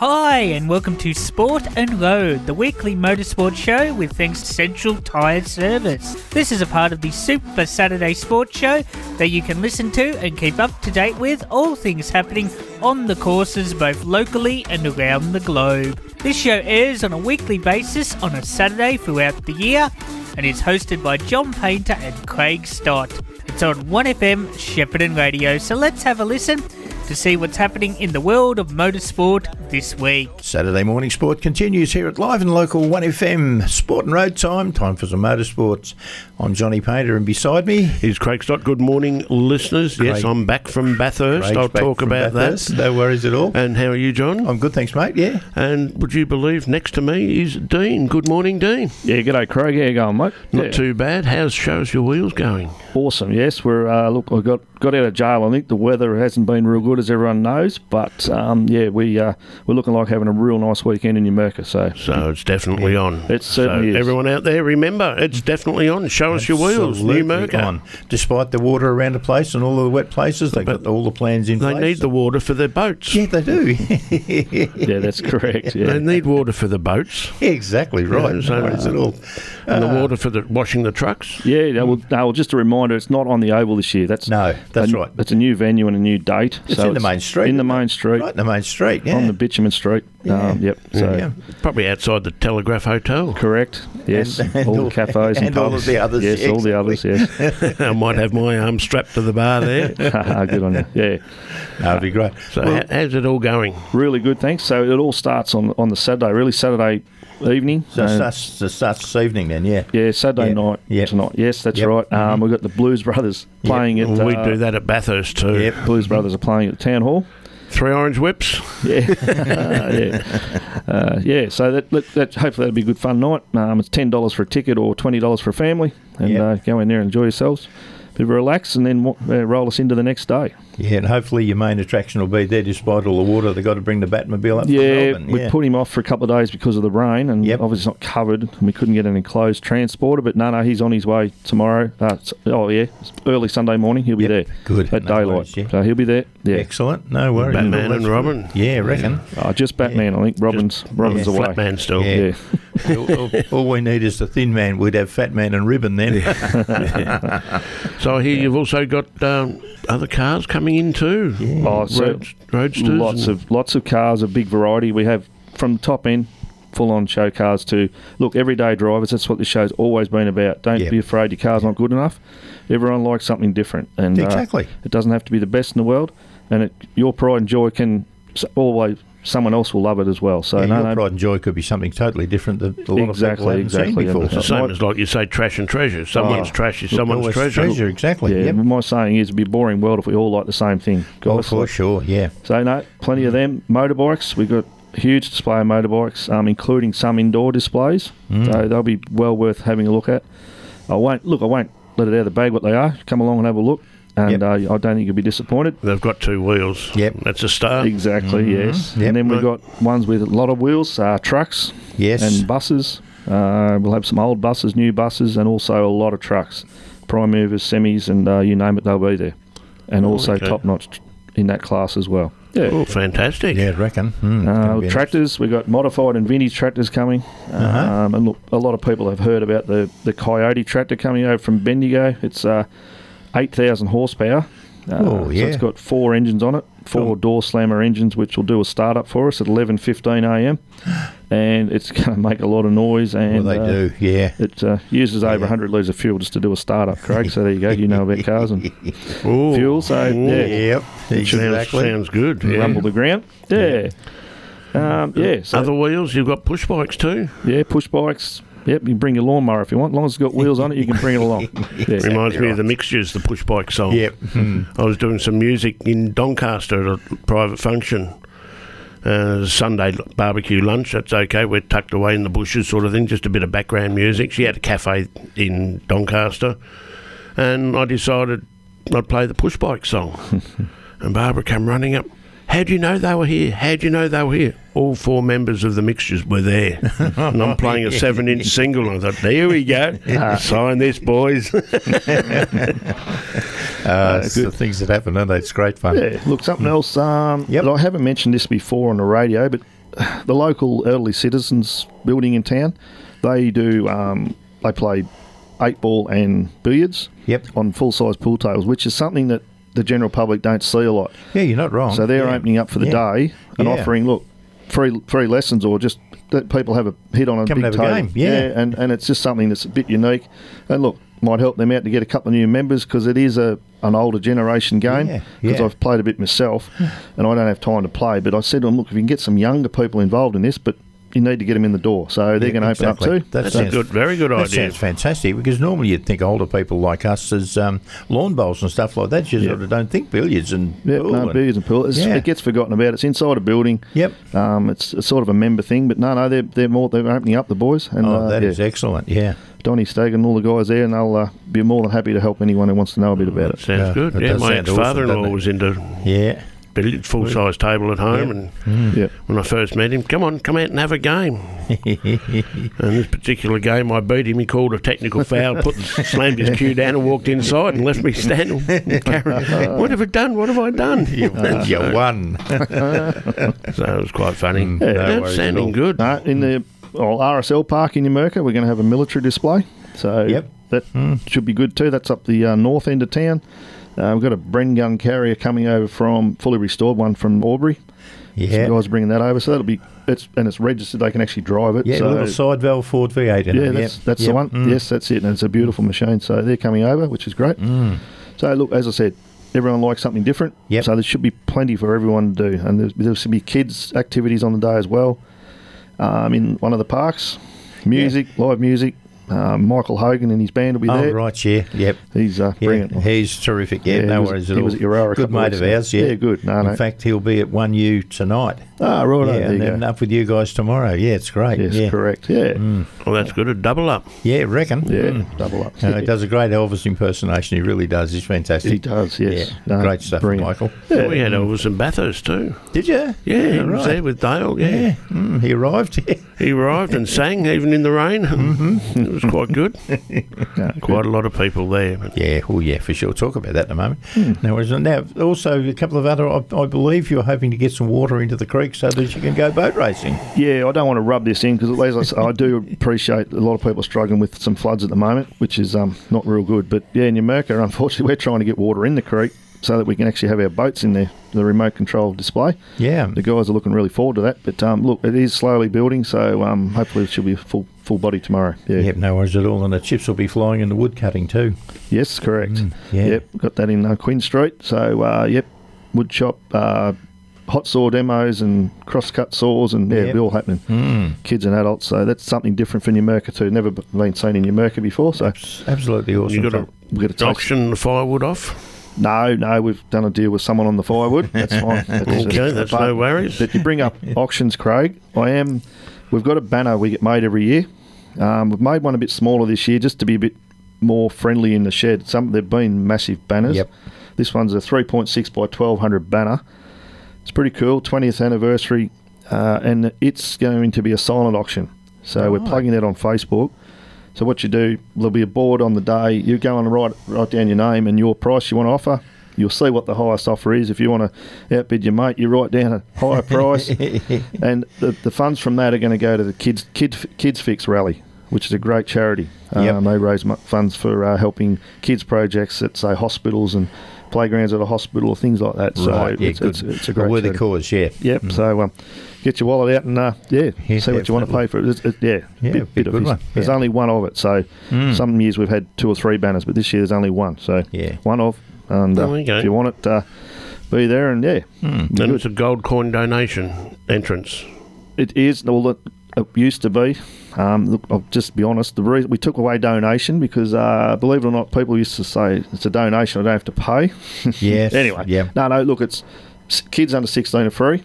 Hi, and welcome to Sport and Road, the weekly motorsport show with thanks to Central Tyre Service. This is a part of the Super Saturday Sports Show that you can listen to and keep up to date with all things happening on the courses both locally and around the globe. This show airs on a weekly basis on a Saturday throughout the year and is hosted by John Painter and Craig Stott. It's on 1FM Shepparton Radio, so let's have a listen to see what's happening in the world of motorsport this week. Saturday morning sport continues here at Live and Local 1FM Sport and Road Time. Time for some motorsports. I'm Johnny Painter, and beside me is Craig Stott. Good morning, listeners. Craig. Yes, I'm back from Bathurst. Craig's I'll talk about Bathurst. that. No worries at all. And how are you, John? I'm good, thanks, mate. Yeah. And would you believe next to me is Dean. Good morning, Dean. Yeah, g'day, Craig. How you going, mate? Not yeah. too bad. How's shows your wheels going? Awesome. Yes, we're uh, look. I got got out of jail. I think the weather hasn't been real good, as everyone knows. But um, yeah, we uh, we're looking like having a real nice weekend in Numurkah. So So it's definitely on. It certainly so is. Everyone out there, remember, it's definitely on. Show us your wheels, Absolutely Newmarket. on. Despite the water around the place and all the wet places, they've But got all the plans in They place. need the water for their boats. Yeah, they do. yeah, that's correct. They need water for the boats. exactly right. Yeah, so, no worries at all. And Uh, the water for the washing the trucks. Yeah, no, well, no, well, just a reminder, it's not on the Oval this year. That's No, that's a- right. It's a new venue and a new date. It's so in the main street. In the main street, Right in the main street, yeah. on the bitumen street. Yeah. Um, yep. So yeah. Probably outside the Telegraph Hotel. correct. Yes. And- and all all- the cafes and, and all of the others, Yes, yeah, all the others. Yes. I might have my arm strapped to the bar there. Good on you. Yeah. That'd be great. So Well, how, how's it all going? Really good, thanks. So it all starts on on the Saturday, really Saturday evening. so it starts, it starts this evening then, yeah. yeah, Saturday Yeah. night Yep. tonight. Yes, that's Yep. right. Um, We've got the Blues Brothers playing at. Well, we uh, do that at Bathurst too. Yep. Blues Brothers are playing at the Town Hall. Three orange whips. Yeah, uh, yeah, uh, yeah. So that, that, that hopefully that'll be a good fun night. Um, it's ten dollars for a ticket or twenty dollars for a family, and Yep. uh, go in there and enjoy yourselves. Bit of a relax, and then uh, roll us into the next day. Yeah, and hopefully your main attraction will be there despite all the water. They've got to bring the Batmobile up from Yeah, we yeah. put him off for a couple of days because of the rain, and Yep. obviously it's not covered, and we couldn't get an enclosed transporter. But no, no, he's on his way tomorrow. Uh, oh yeah, it's early Sunday morning. He'll be Yep, there. good. at No daylight. worries, yeah. So he'll be there. Yeah, Excellent. No worries. Batman Well, and Robin. Yeah, I reckon. oh, just Batman. I think Robin's Robin's yeah, away. Flat man still. Yeah. Yeah, all, all- all we need is the thin man. We'd have Fat Man and Ribbon then. So I hear you've also got um, other cars coming in too. Oh, so Road, roadsters. lots of lots of cars, a big variety. We have from the top end, full on show cars to look everyday drivers. That's what this show's always been about. Don't Yeah. be afraid your car's not good enough. Everyone likes something different, and uh, Exactly. it doesn't have to be the best in the world. And it, your pride and joy can always someone else will love it as well. So Yeah, no, your no, pride and joy could be something totally different that a lot Exactly, of people exactly, seen before. It's the same Might- as like you say, trash and treasure. Someone's Oh, trash is someone's Always treasure. treasure, exactly. yeah. Yep. My saying is, it'd be a boring world if we all like the same thing. Oh, guys. for sure, yeah. So no, plenty of them. Motorbikes, we've got huge display of motorbikes, um, including some indoor displays. Mm. So they'll be well worth having a look at. I won't look. I won't let it out of the bag what they are. Come along and have a look, and Yep. uh, I don't think you'll be disappointed. They've got two wheels. Yep. That's a start. Exactly. Yes. Yep. And then we've got ones with a lot of wheels, uh, trucks Yes. and buses. Uh, we'll have some old buses, new buses, and also a lot of trucks, prime movers, semis, and uh, you name it, they'll be there. And Oh, also okay. top notch in that class as well. Yeah. Oh, fantastic. yeah, I reckon. Mm, Uh, tractors, we've got modified and vintage tractors coming. Uh-huh. Um, and look, a lot of people have heard about the, the Coyote tractor coming over from Bendigo. It's uh, 8,000 horsepower. Uh, Oh, So it's got four engines on it, four Cool. door slammer engines, which will do a startup for us at 11.15 a.m. and it's going to make a lot of noise. Well, And they uh, do, yeah. It uh, uses over Yeah. 100 litres of fuel just to do a startup, Craig. So there you go. You know about cars and Ooh. fuel. So Ooh. yeah, Yep, Sounds, exactly. sounds good. Yeah. rumble the ground. Yeah. Um, yeah, so, Other wheels, you've got push bikes too. yeah, push bikes. Yep, you can bring your lawnmower if you want. As long as it's got wheels on it, you can bring it along. Yeah. Reminds me of the mixtures, the push bike song. Yep. Hmm. I was doing some music in Doncaster at a private function. Uh, Sunday barbecue lunch. That's okay. We're tucked away in the bushes, sort of thing. Just a bit of background music. She had a cafe in Doncaster, and I decided I'd play the push bike song. and Barbara came running up. How do you know they were here? How do you know they were here? All four members of the mixtures were there. and I'm playing a seven inch single. And I thought, there we go. Sign this, boys. Uh, it's the things that happen, aren't they? It's great fun. Yeah, look, something else um, Yep. I haven't mentioned this before on the radio, but the local elderly citizens building in town. They do. Um, they play eight ball and billiards. Yep. On full size pool tables, which is something that the general public don't see a lot. Yeah, you're not wrong. So they're Yeah. opening up for the Yeah. day and Yeah. offering look free free lessons or just that people have a hit on a Come big have a game, yeah. and and it's just something that's a bit unique. And look, might help them out to get a couple of new members because it is a an older generation game. Yeah, Because. I've played a bit myself, hmm. and I don't have time to play. But I said to them, look, if you can get some younger people involved in this, but you need to get them in the door. So they're Yeah, going to open up too. That That's sounds a good, very good That idea. sounds fantastic because normally you'd think older people like us as um, lawn bowls and stuff like that. You Yeah. sort of don't think billiards and Yep, pool no, and- billiards and pool. It's, Yeah. It gets forgotten about. It's inside a building. Yep. Um, it's, it's sort of a member thing, but no, no, they're they're more they're opening up the boys. And Oh, uh, that is yeah. excellent. Yeah. Donny Stagg and all the guys there, and they'll uh, be more than happy to help anyone who wants to know a bit about it. Sounds Yeah, good. Yeah, my ex-father-in-law doesn't it? was into Yeah. Billiard, full-size table at home, and mm. Yeah. when I first met him, come on, come out and have a game. and this particular game, I beat him. He called a technical foul, put slammed his cue down, and walked inside and left me standing. Karen, what have I done? What have I done? You, you won. So it was quite funny. Mm, no Yeah, worries That's sounding good. No, in the well, RSL Park in Numurkah, we're going to have a military display. So Yep. that hmm. should be good too. That's up the uh, north end of town. Uh, we've got a Bren gun carrier coming over from fully restored one from Albury. Yeah. Some guys bringing that over, so that'll be it's and it's registered. They can actually drive it. Yeah, so, little side valve Ford V8 in yeah, it. that's Yep. that's Yep. the one. Mm. Yes, that's it, and it's a beautiful machine. So they're coming over, which is great. Mm. So look, as I said, everyone likes something different. Yep. So there should be plenty for everyone to do, and there's, there should be kids activities on the day as well. Um, in one of the parks, music, live music. Um, Michael Hogan and his band will be there. Oh, there. right, yeah. Yep. He's uh, Yeah, brilliant. he's terrific. Yeah, Yeah, no was- worries at he all. was at Euroa good mate of ours. Yeah, Yeah, good. No, In no. fact, he'll be at One U tonight. Ah, right. yeah, and then go. up with you guys tomorrow. Yeah, it's great. Yes, yeah, correct. Yeah, Well, that's good. A double up. yeah, reckon. yeah, Mm. double up. Uh, he does a great Elvis impersonation. He really does. He's fantastic. He does. Yes, Yeah, No, great stuff, brilliant. Michael. Yeah. We had Elvis and Bathurst too. Did you? Yeah, he was there with Dale. Yeah. Yeah, mm, he arrived. He arrived and sang even in the rain. Mm-hmm. It was quite good. No, Quite a lot of people there. But Yeah, oh yeah, for sure. Talk about that in a moment. Hmm. Now, is- now, also a couple of other. I, I believe you're hoping to get some water into the creek so that you can go boat racing. Yeah, I don't want to rub this in because, as I, I do appreciate a lot of people are struggling with some floods at the moment, which is um, not real good. But yeah, in Numurkah, unfortunately, we're trying to get water in the creek so that we can actually have our boats in there, the remote control display. Yeah, The guys are looking really forward to that. But um, look, it is slowly building, so um, hopefully it should be full full body tomorrow. Yeah. Yep, no worries at all. And the chips will be flying in the wood cutting too. Yes, correct. Mm, yeah. Yep, got that in uh, Queen Street. So uh, yep, wood shop, uh, hot saw demos and cross cut saws, and yeah, Yep. it'll be all happening. Mm. Kids and adults. So that's something different for Numurkah too. Never been seen in Numurkah before. So Absolutely awesome. you got to we got a taste. auction the firewood off. No, no, we've done a deal with someone on the firewood. That's fine. That's, Okay, that's no worries. That you bring up auctions, Craig. I am. We've got a banner we get made every year. Um, we've made one a bit smaller this year just to be a bit more friendly in the shed. Some they've been massive banners. Yep. This one's a 3.6 by 1200 banner. It's pretty cool. 20th anniversary, uh, and it's going to be a silent auction. So we're plugging that on Facebook. So what you do, there'll be a board on the day. You go and write write down your name and your price you want to offer. You'll see what the highest offer is. If you want to outbid your mate, you write down a higher price, and the, the funds from that are going to go to the kids kids kids fix rally, which is a great charity. Yep. Um, they raise funds for uh, helping kids projects at say hospitals and playgrounds at a hospital or things like that. So right, yeah, it's, good. it's, it's a great worthy charity. cause. Yeah. Yep. So um, get your wallet out and uh, yeah, Yeah, see what you want to pay for it. It's, it yeah, Yeah, bit, bit a of good his- one. There's Yeah. only one of it. So Mm. some years we've had two or three banners, but this year there's only one. So Yeah. one of. And uh, okay. if you want it, uh, be there. And yeah, Mm. be And good. it's a gold coin donation entrance. It is. Well, it, it used to be. Um, look, I'll just be honest. The reason we took away donation because, uh, believe it or not, people used to say it's a donation. I don't have to pay. Yes. anyway, Yeah. no, no. Look, it's kids under sixteen are free.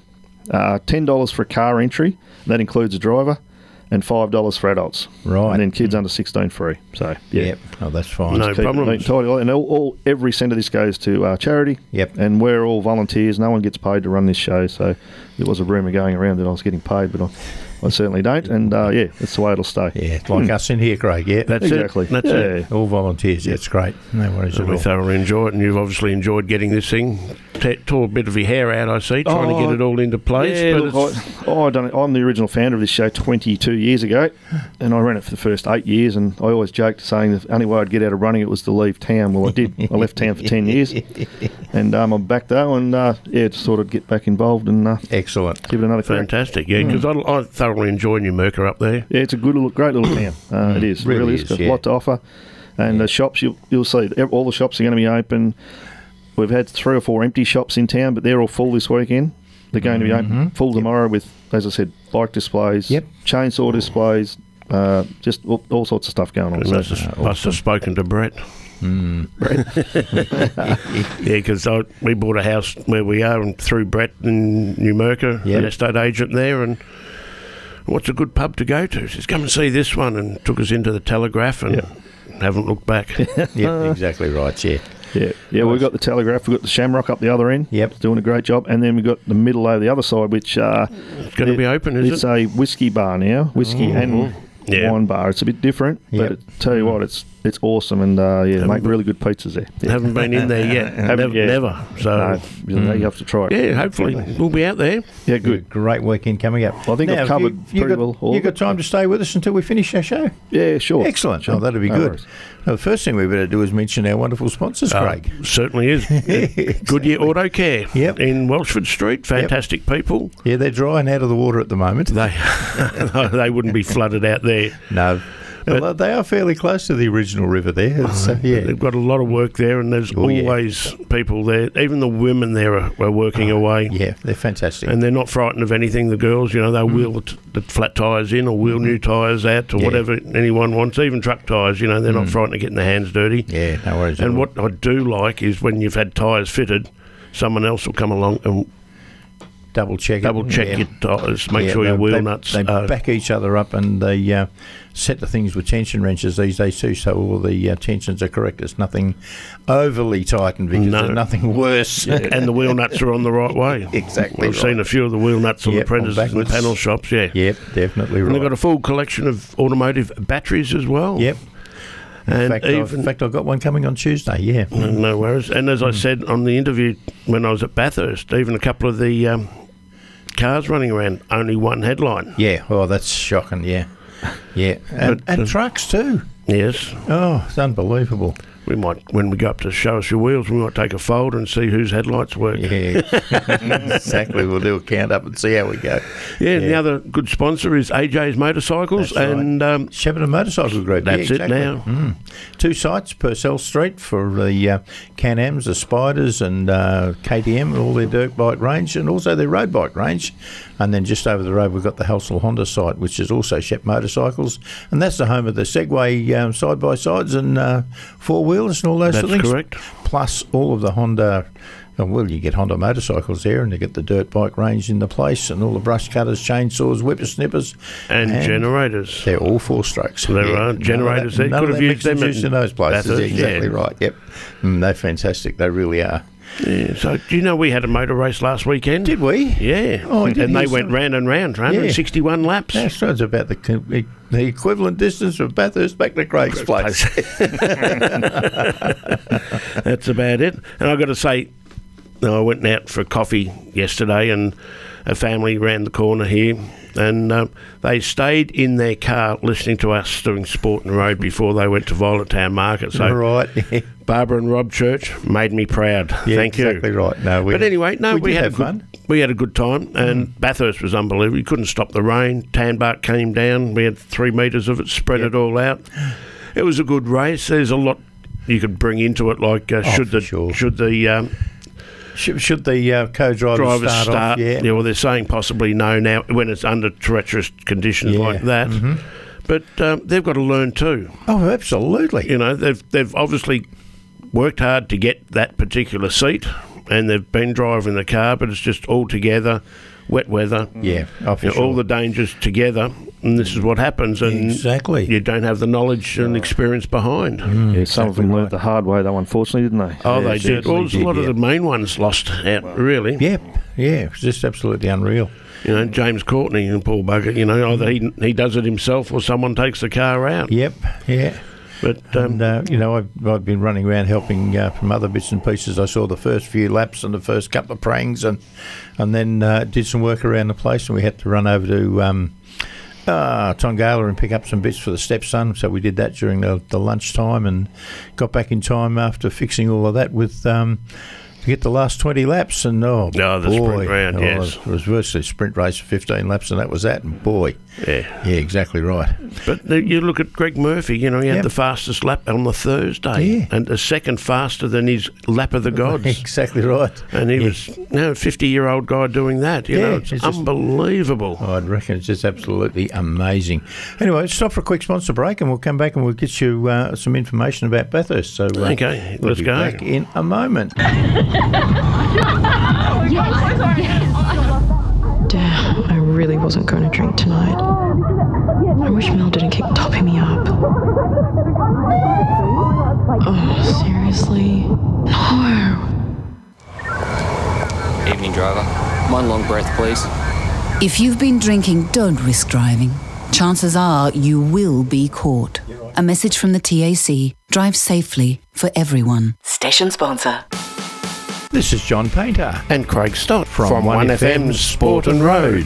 Uh, Ten dollars for a car entry. That includes a driver, and five dollars for adults. Right. And then kids under sixteen free. So yeah. Yep. Oh, that's fine. No Keep it and. And all, all every cent of this goes to uh, charity. Yep. And we're all volunteers. No one gets paid to run this show. So there was a rumour going around that I was getting paid, but I, I certainly don't. And uh, yeah, that's the way it'll stay. Yeah, like us in here, Craig. Yeah, That's Exactly. it. That's Yeah. it. all volunteers. Yeah. That's great. No worries So at we all. thoroughly enjoy it, and you've obviously enjoyed getting this thing. T- tore a bit of your hair out, I see, trying to Oh, get it all into place. Yeah, but look, it's- I, oh, I done it. I'm the original founder of this show 22 years ago, and I ran it for the first eight years. And I always joked saying the only way I'd get out of running it was to leave town. Well, I did. I left town for 10 years, and um, I'm back though, and uh, yeah, just thought I'd get back involved and uh, Excellent. give it another crack. fantastic, yeah, because I, I thoroughly enjoy Numurkah up there. Yeah, it's a good, little, great little town. Uh, it is, Really really, is, is. Got yeah. a lot to offer, and the shops you'll, you'll see all the shops are going to be open. We've had three or four empty shops in town, but they're all full this weekend. They're going to be open full tomorrow with, as I said, bike displays, Yep. chainsaw displays, uh, just all, all sorts of stuff going on. And So, must, have, must have spoken to Brett. yeah, because we bought a house where we are and through Brett in Numurkah, Yep. an estate agent there, and what's a good pub to go to? He says, come and see this one, and took us into the Telegraph and haven't looked back. Yep, exactly right. Yeah. yeah, yeah, we've got the Telegraph, we've got the Shamrock up the other end. Yep. It's doing a great job, and then we've got the middle over the other side, which uh, It's going to be open, is it's it? a whiskey bar now, whiskey and Yeah. wine bar. It's a bit different, Yep. but tell you what, it's it's awesome, and uh, yeah, they make really good pizzas there. Yeah. Haven't been in there yet. Haven't never, yet. never. So, No, you have to try it. yeah, hopefully we'll be out there. Yeah, good. Great weekend coming up. Well, I think I've covered you, you pretty got, well You got time to stay with us until we finish our show? Yeah, sure. Excellent. Sure. Oh, that'd be No good. worries. Well, the first thing we better do is mention our wonderful sponsors, Uh, Craig. certainly is. Goodyear Auto Care Yep. in Wellsford Street. Fantastic people. Yeah, they're drying out of the water at the moment. They they wouldn't be flooded out there. No. Well, they are fairly close to the original river there. It's, uh, yeah. They've got a lot of work there, and there's Oh, yeah. always people there. Even the women there are, are working away. Yeah, they're fantastic. And they're not frightened of anything. The girls, you know, they'll wheel the, t- the flat tyres in or wheel new tyres out or Yeah. whatever anyone wants. Even truck tyres, you know, they're not frightened of getting their hands dirty. yeah, no worries. And what I do like is when you've had tyres fitted, someone else will come along and double check it. double check yeah. your tyres, make Yeah, sure your wheel they, nuts They are back each other up and they uh, set the things with tension wrenches these days too, so all the uh, tensions are correct. It's nothing overly tightened because No. there's nothing worse. and the wheel nuts are on the right way. Exactly I've right. seen a few of the wheel nuts on Yep, the printers and the panel shops, yeah. Yep, definitely right. And they've got a full collection of automotive batteries as well. yep. In And fact, I've, even, in fact, I've got one coming on Tuesday. Yeah. no, no worries. And as I said on the interview when I was at Bathurst, even a couple of the um, cars running around, only one headline. Yeah. Oh, that's shocking. Yeah. Yeah. And, But, and uh, trucks too. Yes. Oh, it's unbelievable. We might, when we go up to show us your wheels, we might take a folder and see whose headlights work. Yeah. exactly. We'll do a count up and see how we go. Yeah, and the other good sponsor is AJ's Motorcycles, That's right. and um, Shepparton Motorcycle Group. That's yeah, it now. Mm. Two sites, Purcell Street for the uh, Can-Ams, the Spiders and uh, KTM, all their dirt bike range, and also their road bike range. And then just over the road, we've got the Helsel Honda site, which is also Shep Motorcycles. And that's the home of the Segway um, side-by-sides and uh, four-wheelers and all those that's sort of things. correct. Plus all of the Honda... oh, Well, you get Honda motorcycles there, and you get the dirt bike range in the place, and all the brush cutters, chainsaws, whippersnippers, And, generators. they're all four strokes. There Yeah. are generators that- there. Could have used them in those places. Bathurst, exactly yeah. right. Yep. Mm, they're fantastic. They really are. Yeah, so, do you know we had a motor race last weekend? Did we? Yeah. Oh, I did and they went round and round, 161 laps. That's about the the equivalent distance from Bathurst back to Craig's place. That's about it. And I've got to say, I went out for coffee yesterday, and a family round the corner here, and um, they stayed in their car listening to us doing sport and road before they went to Violet Town Market. So right. Yeah, Barbara and Rob Church made me proud. Thank you. exactly right. No, we, But anyway, no, we, we, had good, fun. Mm. We had a good time, and Bathurst was unbelievable. You couldn't stop the rain. Tanbark came down. We had three metres of it, spread it all out. It was a good race. There's a lot you could bring into it, like uh, should Oh, for the sure. should the um, Should, should the uh, co-drivers drivers start, start? off? Yeah. yeah, well, they're saying possibly no now when it's under treacherous conditions Yeah. like that. But um, they've got to learn too. Oh, absolutely. You know, they've they've obviously worked hard to get that particular seat, and they've been driving the car, but it's just all together, wet weather. Yeah. Oh, for You know, sure. all the dangers together, and this is what happens. And Exactly. you don't have the knowledge and experience behind. Yeah, some of them learnt the hard way, though, unfortunately, didn't they? Oh, Yeah, they did. certainly Well, there's a lot yeah. of the main ones lost out, really. Yep. Yeah. It's just absolutely unreal. You know, James Courtney and Paul Bugger. You know, either he he does it himself or someone takes the car out. Yep, yeah. But um, And uh, you know, I've, I've been running around helping uh, from other bits and pieces. I saw the first few laps and the first couple of prangs, and and then uh, did some work around the place. And we had to run over to um, uh, Tongala and pick up some bits for the stepson. So we did that during the, the lunchtime, and got back in time after fixing all of that with. Um, to get the last 20 laps and oh, no, the boy, sprint round, oh, yes. it was virtually a sprint race for 15 laps and that was that and boy yeah. yeah exactly right But the, you look at Greg Murphy. You know, he had Yep. the fastest lap on the Thursday, Yeah. and a second faster than his lap of the gods. exactly right And he Yeah. was, you know, a 50 year old guy doing that. You Yeah, know, it's, it's just- unbelievable. Oh, I'd reckon it's just absolutely amazing. Anyway, let's stop for a quick sponsor break and we'll come back and we'll get you uh, some information about Bathurst. So, uh, Okay, we'll let's be go. back in a moment. Damn, I really wasn't going to drink tonight. I wish Mel didn't keep topping me up. Oh, seriously? No. Evening, driver. One long breath, please. If you've been drinking, don't risk driving. Chances are you will be caught. A message from the TAC Drive safely for everyone. Station sponsor. This is John Painter. And Craig Stott From from, 1FM's 1FM's Sport and Road.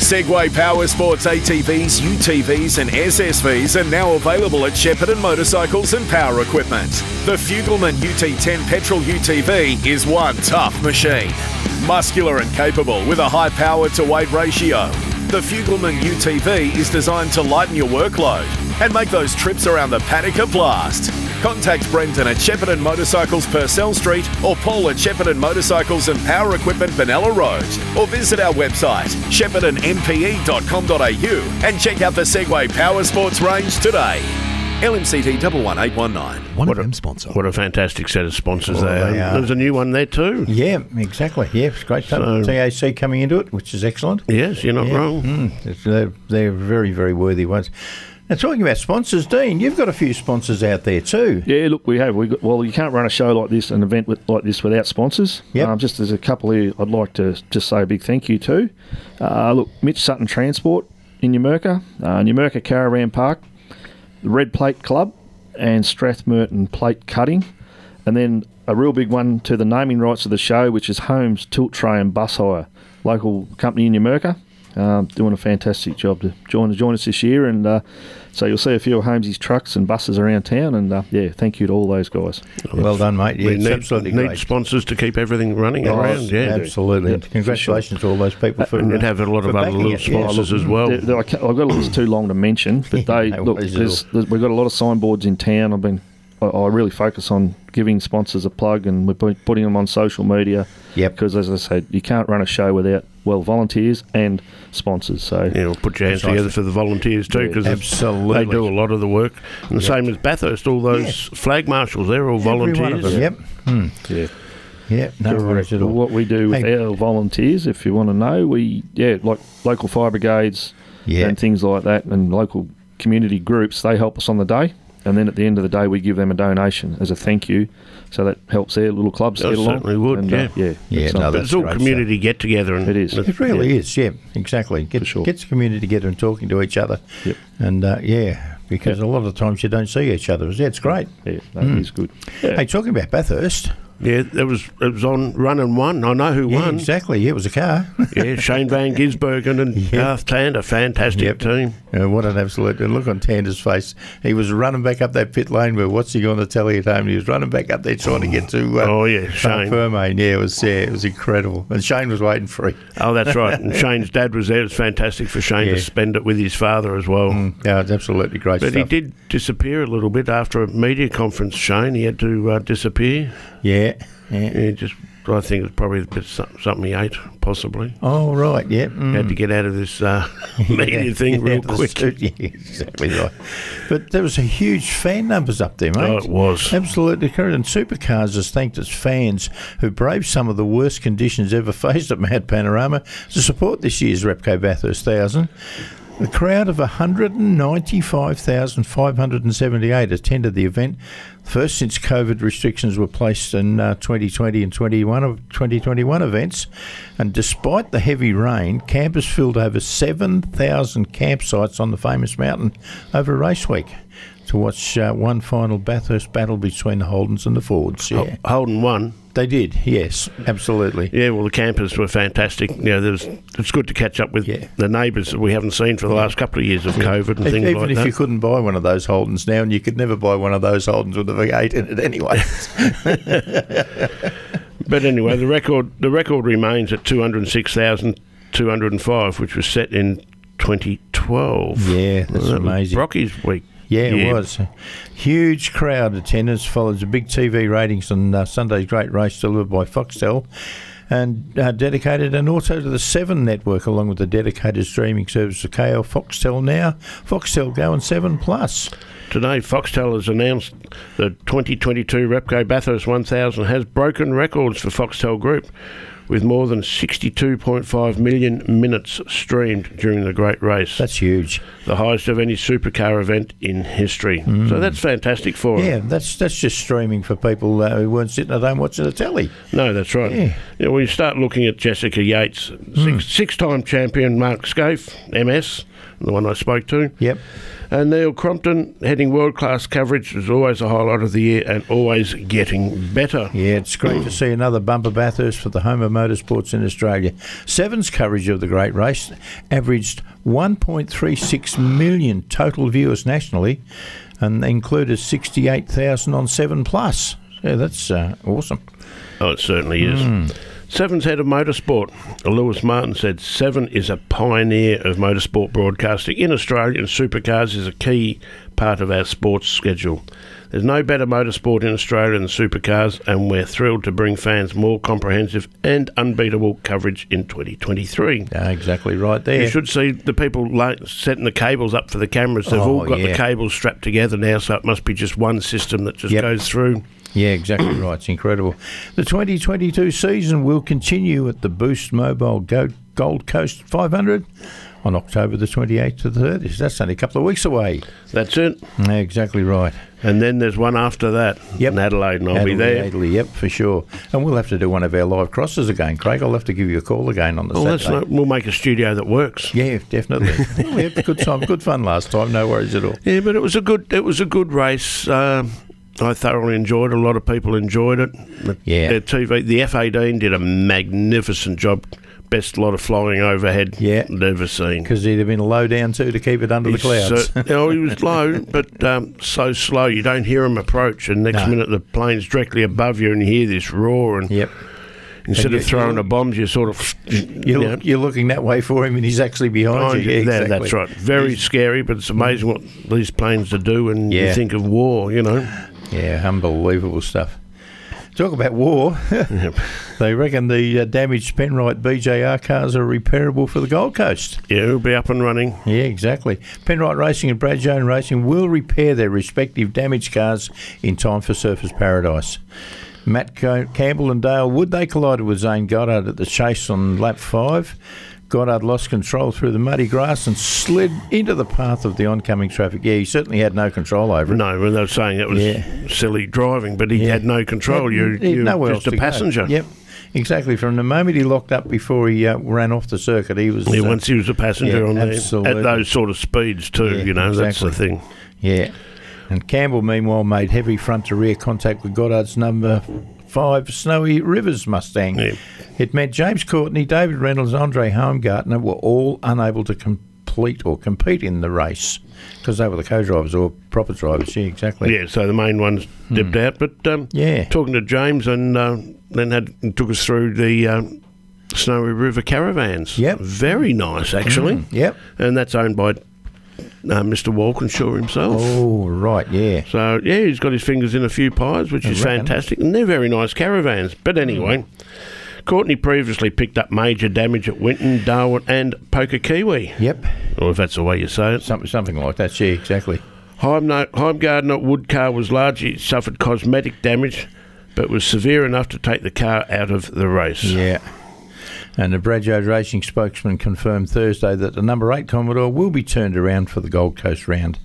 Segway Power Sports ATVs, UTVs, and SSVs are now available at Shepparton Motorcycles and Power Equipment. The Fugleman UT10 petrol UTV is one tough machine. Muscular and capable with a high power to weight ratio. The Fugleman UTV is designed to lighten your workload and make those trips around the paddock a blast. Contact Brendan at Shepparton Motorcycles Purcell Street or Paul at Shepparton Motorcycles and Power Equipment Benalla Road or visit our website sheppartonmpe.com.au and check out the Segway Power Sports range today. LMCT 11819. One What of a- them sponsor. What a fantastic set of sponsors Oh, there. they are. There's a new one there too. Yeah, exactly. Yeah, it's great. So- TAC coming into it, which is excellent. Yes, you're not Yeah. wrong. Mm, they're, they're very, very worthy ones. Now, talking about sponsors, Dean, you've got a few sponsors out there too. Yeah, look, we have. We got, well, you can't run a show like this, an event with, like this, without sponsors. Yep. Um, just as a couple here, I'd like to just say a big thank you to. Uh, look, Mitch Sutton Transport in Numurkah, uh, Numurkah Caravan Park, the Red Plate Club, and Strathmerton Plate Cutting, and then a real big one to the naming rights of the show, which is Holmes Tilt Tray and Bus Hire, local company in Numurkah. Um, doing a fantastic job to join join us this year, and uh, so you'll see a few of Holmesy's trucks and buses around town. And uh, yeah, thank you to all those guys. Well done, mate. Yeah, we need, absolutely need great. sponsors to keep everything running Oh, around. Yeah, absolutely. Yeah, And for Congratulations to all those people for. and you'd uh, have a lot of other little it. Yeah. sponsors as well. There- there- I can't- I've got a list too long to mention, but they No look. There's, there's, we've got a lot of signboards in town. I've been. I, I really focus on giving sponsors a plug, and we're putting them on social media. Yep. Because as I said, you can't run a show without well volunteers and sponsors. So Yeah, we'll put your hands Precisely. together for the volunteers too, because Absolutely. they do a lot of the work. And the same as Bathurst, all those flag marshals, they're all Every volunteers. one of them. Yep. Hmm. yeah. Yeah. No worries at all. What we do with Hey. our volunteers, if you want to know, we yeah, like local fire brigades Yeah. and things like that, and local community groups. They help us on the day, and then at the end of the day, we give them a donation as a thank you. So that helps their little clubs get along. certainly would, And, uh, yeah. yeah, Yeah, it's no, that's it's all great community get together, and It is. It really is, yeah, exactly. Get, sure. Gets the community together and talking to each other. Yep. And uh, yeah, because a lot of the times you don't see each other. Yeah, it's great. yeah, that is good. Yeah. Hey, talking about Bathurst. Yeah, it was it was on run and one. I know who Yeah, won. exactly. Yeah, it was a car. Yeah, Shane Van Gisbergen and Garth Tander, fantastic Yep. team. Uh, what an absolute and look on Tander's face. He was running back up that pit lane. Where what's he going to tell you at home? He was running back up there trying to get to. Uh, Oh, yeah, Shane. Fermain. Yeah, it was. Yeah, it was incredible. And Shane was waiting for him. Oh, that's right. And Shane's dad was there. It was fantastic for Shane Yeah. to spend it with his father as well. Yeah, it's absolutely great But he did disappear a little bit after a media conference. Shane, he had to uh, disappear. Yeah, yeah. He just I think it's probably a bit something he ate, possibly. Oh, right, yeah. mm. Had to get out of this uh, media Yeah, thing real out of the quick. suit, Yeah, exactly right. But there was a huge fan numbers up there, mate. Oh, it was. Absolutely correct. And Supercars has thanked its fans who braved some of the worst conditions ever faced at Mount Panorama to support this year's Repco Bathurst 1000. The crowd of 195,578 attended the event, first since COVID restrictions were placed in uh, 2020 and 21 of 2021 events. And despite the heavy rain, campers filled over 7,000 campsites on the famous mountain over race week to watch uh, one final Bathurst battle between the Holdens and the Fords. Yeah, Holden won. They did. Yes, absolutely. Yeah, well, the campers were fantastic. You know, there's, it's good to catch up with Yeah. the neighbours that we haven't seen for the last couple of years of COVID and things Even like if that. you couldn't buy one of those Holdens now, and you could never buy one of those Holdens with a V8 in it anyway. But anyway, the record the record remains at two hundred six thousand two hundred and five, which was set in 2012. Yeah, that's Well, that was amazing. Brocky's week. Yeah, it was. Huge crowd attendance follows the big TV ratings on uh, Sunday's great race delivered by Foxtel and uh, dedicated and also to the Seven network along with the dedicated streaming service of Kayo Foxtel Now, Foxtel Go and Seven Plus. Today, Foxtel has announced the 2022 Repco Bathurst 1000 has broken records for Foxtel Group with more than 62.5 million minutes streamed during the great race. That's huge. the highest of any supercar event in history. So that's fantastic for Mm. Yeah, them. that's that's just streaming for people uh, who weren't sitting at home watching the telly. No, that's right. Yeah. Yeah, when you start looking at Jessica Yates, six, six-time champion Mark Skaife, MS, the one I spoke to, Yep. and Neil Crompton heading world-class coverage is always a highlight of the year and always getting better. Yeah, it's great to see another bumper Bathurst for the home of motorsports in Australia. Seven's coverage of the great race averaged 1.36 million total viewers nationally and included 68,000 on 7 Plus. Yeah, that's uh, awesome. Oh, it certainly is. Hmm. Seven's head of motorsport, Lewis Martin, said Seven is a pioneer of motorsport broadcasting in Australia, and supercars is a key part of our sports schedule. There's no better motorsport in Australia than supercars, and we're thrilled to bring fans more comprehensive and unbeatable coverage in 2023. Yeah, exactly right there. You should see the people setting the cables up for the cameras. They've Oh, all got yeah. the cables strapped together now, so it must be just one system that just Yep. goes through. Yeah, exactly right. It's incredible. The 2022 season will continue at the Boost Mobile Go- Gold Coast 500 on October the 28th to the 30th. That's only a couple of weeks away. That's it. Yeah, exactly right. And then there's one after that Yep. in Adelaide, and I'll be there. Adelaide, yep, for sure. And we'll have to do one of our live crosses again, Craig. I'll have to give you a call again on the Well, Saturday. not, we'll make a studio that works. yeah, definitely. well, we had a good time, good fun last time. No worries at all. Yeah, but it was a good it was a good race. Um, I thoroughly enjoyed it. A lot of people enjoyed it. The, Yeah. the TV, the FAD did a magnificent job. Best lot of flying overhead Yeah. I've ever seen. Because he'd have been low down too to keep it under the clouds. uh, no, he was low, but um, so slow you don't hear him approach, and next No. minute the plane's directly above you, and you hear this roar, and yep. instead And of you- throwing you- the bombs, you sort of You're, you know, look, you're looking that way for him, and he's actually behind, behind you. you. Yeah, That- exactly. That's right. Very scary, but it's amazing what these planes to do when you think of war. You know. Yeah, unbelievable stuff. Talk about war. they reckon the uh, damaged Penrite BJR cars are repairable for the Gold Coast. Yeah, it'll be up and running. Yeah, exactly. Penrite Racing and Brad Jones Racing will repair their respective damaged cars in time for Surfers Paradise. Matt Co- Campbell and Dale Wood, they collided with Zane Goddard at the chase on lap five. Goddard lost control through the muddy grass and slid into the path of the oncoming traffic. Yeah, he certainly had no control over it. No, when they were saying it was Yeah. silly driving, but he Yeah. had no control. You, you're nowhere just a to go. passenger. Yep, exactly. From the moment he locked up before he uh, ran off the circuit, he was. Yeah, uh, once he was a passenger yeah, on the, at those sort of speeds too, Yeah, you know, that's the thing. Yeah. And Campbell, meanwhile, made heavy front to rear contact with Goddard's number five Snowy Rivers Mustang. Yeah. It meant James Courtney, David Reynolds, Andre Heimgartner were all unable to complete or compete in the race because they were the co-drivers or proper drivers. Yeah, exactly. Yeah, so the main ones dipped out, but um, Hmm. Yeah. talking to James and uh, then had took us through the um, Snowy River caravans. Yep. very nice actually, Yep. and that's owned by uh, Mr. Walkinshaw himself. Oh, right, yeah. So yeah, he's got his fingers in a few pies, which I is reckon. fantastic, and they're very nice caravans. But anyway, Hmm. Courtney previously picked up major damage at Winton, Darwin, and Pukekohe. Yep. Or if that's the way you say it. Something, something like that, yeah, exactly. Heimgartner Wood car was largely suffered cosmetic damage, but was severe enough to take the car out of the race. Yeah. And the Brad Jones Racing spokesman confirmed Thursday that the number eight Commodore will be turned around for the Gold Coast round.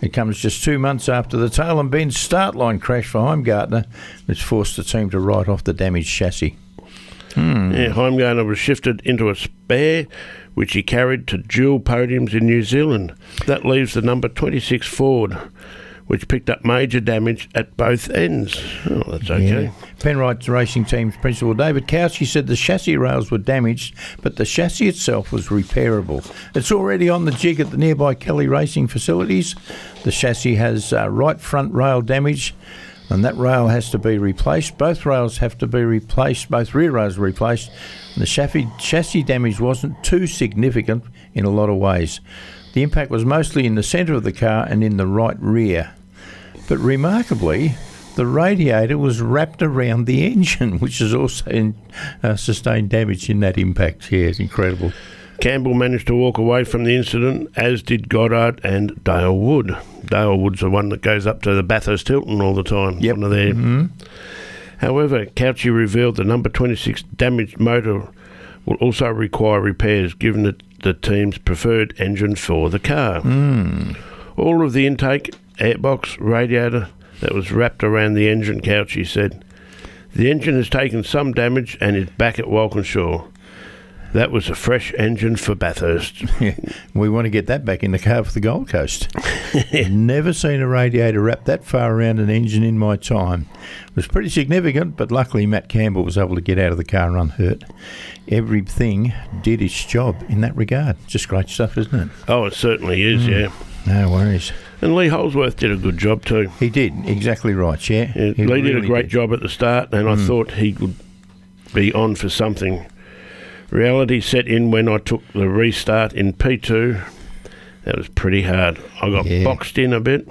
It comes just two months after the tail and bend start line crash for Heimgartner, which forced the team to write off the damaged chassis. Hmm. Yeah, Heimgartner was shifted into a spare, which he carried to dual podiums in New Zealand. That leaves the number 26 Ford, which picked up major damage at both ends. Oh, that's okay. Yeah. Penrite Racing Team's principal David Cauchi said the chassis rails were damaged, but the chassis itself was repairable. It's already on the jig at the nearby Kelly Racing facilities. The chassis has uh, right front rail damage, and that rail has to be replaced. Both rails have to be replaced, both rear rails replaced. And the chassis damage wasn't too significant in a lot of ways. The impact was mostly in the centre of the car and in the right rear. But remarkably, the radiator was wrapped around the engine, which has also in, uh, sustained damage in that impact. Yeah, it's incredible. Campbell managed to walk away from the incident, as did Goddard and Dale Wood. Dale Wood's the one that goes up to the Bathurst Hilton all the time. Yep. One of their. However, Cauchi revealed the number 26 damaged motor will also require repairs given it the team's preferred engine for the car. Hmm. All of the intake, airbox, radiator that was wrapped around the engine, Cauchi said. The engine has taken some damage and is back at Walkinshaw. That was a fresh engine for Bathurst. Yeah, we want to get that back in the car for the Gold Coast. Never seen a radiator wrap that far around an engine in my time. It was pretty significant, but luckily Matt Campbell was able to get out of the car unhurt. Everything did its job in that regard. Just great stuff, isn't it? Oh, it certainly is, hmm. yeah. No worries. And Lee Holdsworth did a good job too. He did exactly right. Yeah, Yeah, He Lee did a really great job at the start, and I hmm. thought he would be on for something. Reality set in when I took the restart in P2. That was pretty hard. I got Yeah. boxed in a bit.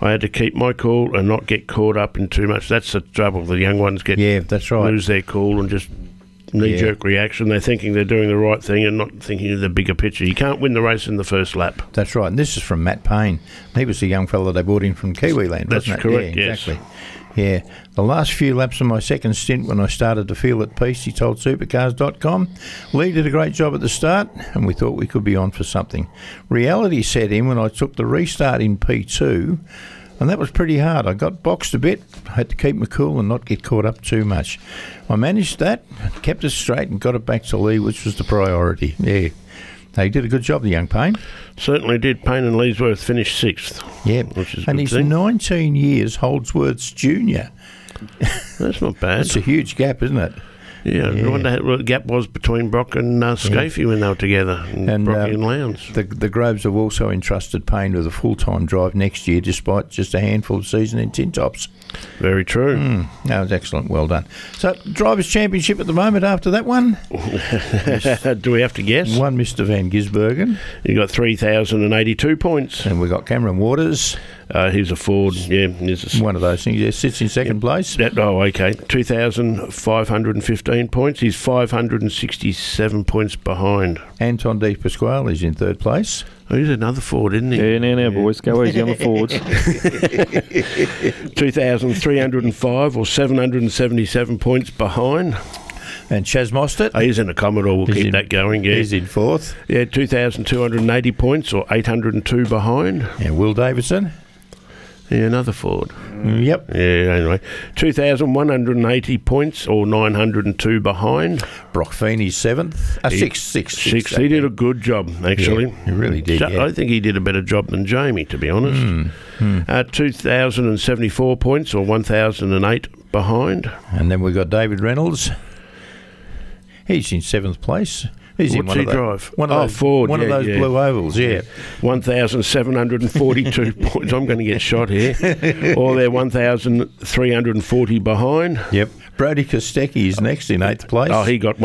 I had to keep my cool and not get caught up in too much. That's the trouble. The young ones get Yeah, that's right. lose their cool and just knee jerk reaction. They're thinking they're doing the right thing and not thinking of the bigger picture. You can't win the race in the first lap. That's right. And this is from Matt Payne. He was the young fellow they brought in from Kiwiland. That's correct, Yeah, yes. exactly. Yeah. The last few laps of my second stint when I started to feel at peace, he told supercars.com, Lee did a great job at the start and we thought we could be on for something. Reality set in when I took the restart in P2 and that was pretty hard. I got boxed a bit, had to keep my cool and not get caught up too much. I managed that, kept it straight and got it back to Lee, which was the priority. Yeah. They did a good job, the young Payne. Certainly did. Payne and Leesworth finished sixth. Yeah, Which is and he's thing. 19 years Holdsworth's junior. That's not bad. That's a huge gap, isn't it? Yeah, I wonder what the gap was between Brock and uh, Skaife when they were together, and, And, Brocky uh, and Lowndes. The, the Groves have also entrusted Payne with a full time drive next year, despite just a handful of season in tin tops. Very true. Hmm. That was excellent. Well done. So, Drivers' Championship at the moment after that one. Do we have to guess? One Mr. Van Gisbergen. You got three thousand and eighty-two points. And we got Cameron Waters. Uh, he's a Ford. Yeah, he's a, One of those things. Yeah, sits in second place. that, oh, okay. Two thousand five hundred and fifteen points. He's five hundred and sixty-seven points behind. Anton De Pasquale is in third place. Oh, he's another Ford, isn't he? Yeah, now, now, boys, go easy on the Fords. 2,305 or 777 points behind. And Chaz Mostert Oh, he's in a Commodore. We'll He's keep in- that going. Yeah, is in fourth. yeah 2,280 points or 802 behind. And Will Davidson. Yeah, another Ford. Mm, Yep. Yeah, anyway. 2,180 points or 902 behind. Broc Feeney's seventh. Uh, He- sixth, sixth, Six. He did a good job, actually. Yeah, he really did, Ja- yeah. I think he did a better job than Jamie, to be honest. Hmm, Uh, 2,074 points or 1,008 behind. And then we've got David Reynolds. He's in seventh place. He's in What's one he of drive? One of Oh, those, Ford, One of those yeah. blue ovals. Yeah. 1,742 points. I'm going to get shot here. or they're 1,340 behind. Yep. Brody Kostecki is next in eighth place. Oh, he got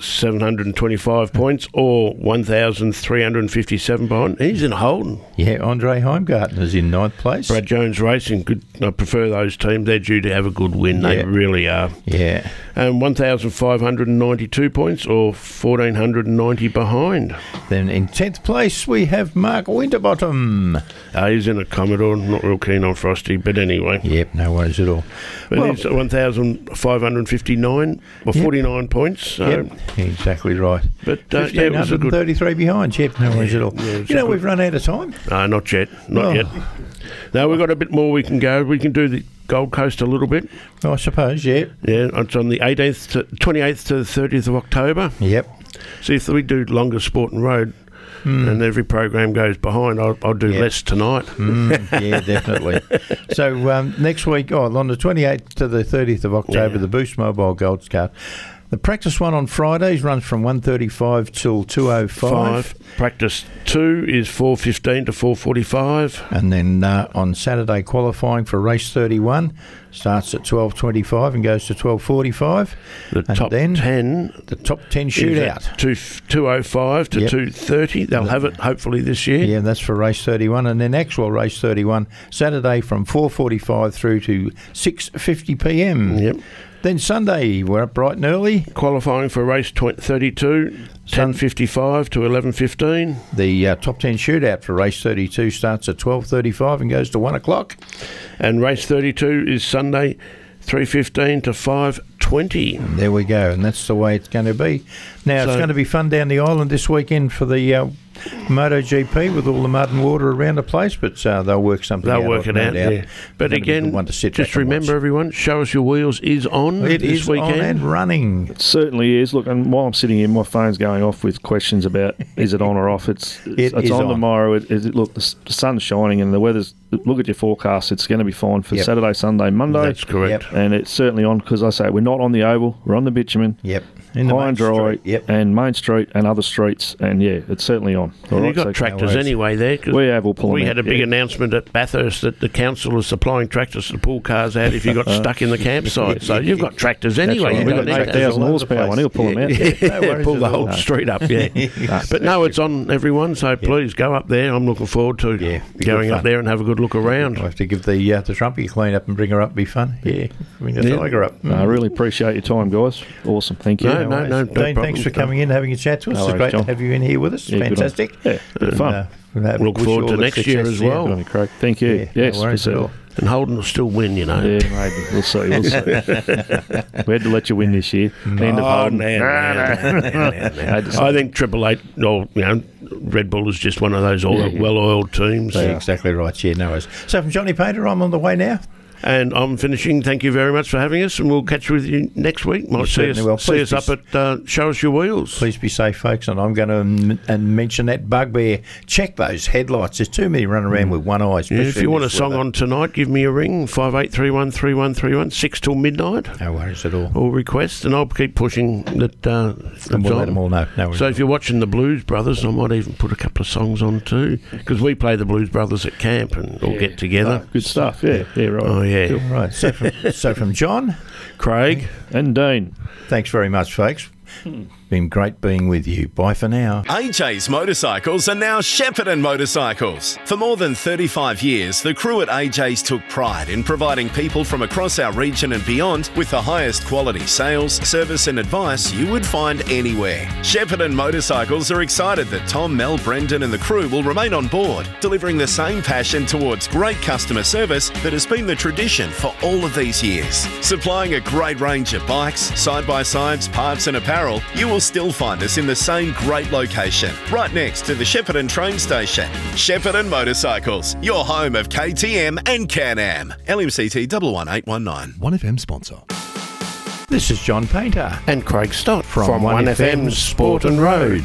725 points or 1,357 behind. He's in Holden. Yeah, Andre Heimgartner is in ninth place. Brad Jones Racing, good. I prefer those teams. They're due to have a good win. They Yeah. really are. Yeah. And 1,592 points or 1,490 behind. Then in tenth place we have Mark Winterbottom. Uh, he's in a Commodore. Not real keen on Frosty, but anyway. Yep, no worries at all. But Well- he's 1,559 or Yep. 49 points. So, Yep, exactly right. But uh, yeah, it was a good. 33 behind. Yep, no worries at all. yeah, you know, good- we've run out of time. No, not yet. Not Oh. yet. No, we've got a bit more we can go. We can do the Gold Coast a little bit. I suppose, yeah. Yeah, it's on the 18th to 28th to the 30th of October. Yep. See if we do longer sport and road, Hmm. and every program goes behind. I'll, I'll do Yeah. less tonight. Mm, yeah, definitely. so um, next week, oh, on the 28th to the 30th of October, Yeah. the Boost Mobile Gold Cup. The practice one on Fridays runs from 1.35 till 2.05. Five. Practice two is 4:15 to 4:45. And then uh, on Saturday, qualifying for race 31 starts at 12.25 and goes to 12.45. The And top then ten The top 10 is shootout. two two oh five to Yep. two thirty. They'll have it hopefully this year. Yeah, that's for race 31, and then actual race 31 Saturday from 4:45 through to 6:50 p.m. Yep. Then Sunday we're up bright and early. Qualifying for race 20, 32, Sun- 10:55 to 11:15. The uh, top 10 shootout for race 32 starts at 12:35 and goes to one o'clock. And race 32 is Sunday, 3.15 to 5.20. There we go, and that's the way it's going to be. Now it's going to be fun down the island this weekend for the uh, MotoGP with all the mud and water around the place, but uh, they'll work something out. They'll work it no out, yeah. But That'll be a good again, one to sit just remember, everyone, Show Us Your Wheels is on it this is weekend. on and running. It certainly is. Look, and while I'm sitting here, my phone's going off with questions about is it on or off. It's it's, It it's is on, on. tomorrow. It, it, look, the sun's shining and the weather's. Look at your forecast. It's going to be fine for Yep. Saturday, Sunday, Monday. That's correct. Yep. And it's certainly on because I say we're not on the oval. We're on the bitumen. Yep. In the High main and dry, street. Yep. and Main Street and other streets, and yeah, it's certainly on. All And right, you've got so- tractors worries. anyway there. 'cause We have all pull 'em We out, had a big yeah. announcement at Bathurst that the council is supplying tractors to pull cars out if you got uh, stuck in the campsite. So you've got tractors anyway. right. We've don't got need an that. 8,000 all over the horsepower place. one. He'll pull them out. Yeah, No pull the at all. whole street up, yeah. but no, it's on everyone, so please go up there. I'm looking forward to going up there and have a good look around. We'll have to give the uh, the trumpy a clean up and bring her up. Be fun. Yeah, bring the Yeah. tiger up. No, I really appreciate your time, guys. Awesome. Thank you. No, no, no, no Dean, problem. thanks for coming in, and having a chat to us. No it's great John. to have you in here with us. Yeah, Fantastic. Yeah, good And, fun. uh, we'll Look wish forward to next year as well. Good on you, Craig. Thank you. Yeah, no yes, worries for at sure. all. And Holden will still win, you know. Yeah, maybe. We'll see. We'll see. we had to let you win this year. End of Oh, Holden. man, man, man, man, man. I think Triple Eight, or you know, Red Bull is just one of those oil, well-oiled teams. Yeah, exactly right. Yeah, no worries. So from Johnny Painter, I'm on the way now. And I'm finishing. Thank you very much for having us, and we'll catch with you next week. Might see us, certainly will. see us be up at uh, Show Us Your Wheels. Please be safe, folks. And I'm going to m- and mention that bugbear. Check those headlights. There's too many running around with one eye. Yeah, if you want a song weather. on tonight, give me a ring five eight three one three one three one six till midnight. no worries at all. Or request, and I'll keep pushing that. Uh, And we'll it's let them all know. No. So if you're watching the Blues Brothers, I might even put a couple of songs on too, because we play the Blues Brothers at camp and all get together. Good stuff. Yeah, yeah, right. Oh yeah, All right. So from, so from John, Craig. And Dean. thanks very much, folks. Hmm. Been great being with you. Bye for now. AJ's Motorcycles are now Shepparton Motorcycles. For more than 35 years, the crew at AJ's took pride in providing people from across our region and beyond with the highest quality sales, service, and advice you would find anywhere. Shepparton Motorcycles are excited that Tom, Mel, Brendan, and the crew will remain on board, delivering the same passion towards great customer service that has been the tradition for all of these years. Supplying a great range of bikes, side by sides, parts, and apparel, you will still find us in the same great location, right next to the Shepparton train station. Shepparton Motorcycles, your home of KTM and Can Am. LMCT 11819. 1FM sponsor. This is John Painter. and Craig Stott From from, 1FM 1FM Sport and Road.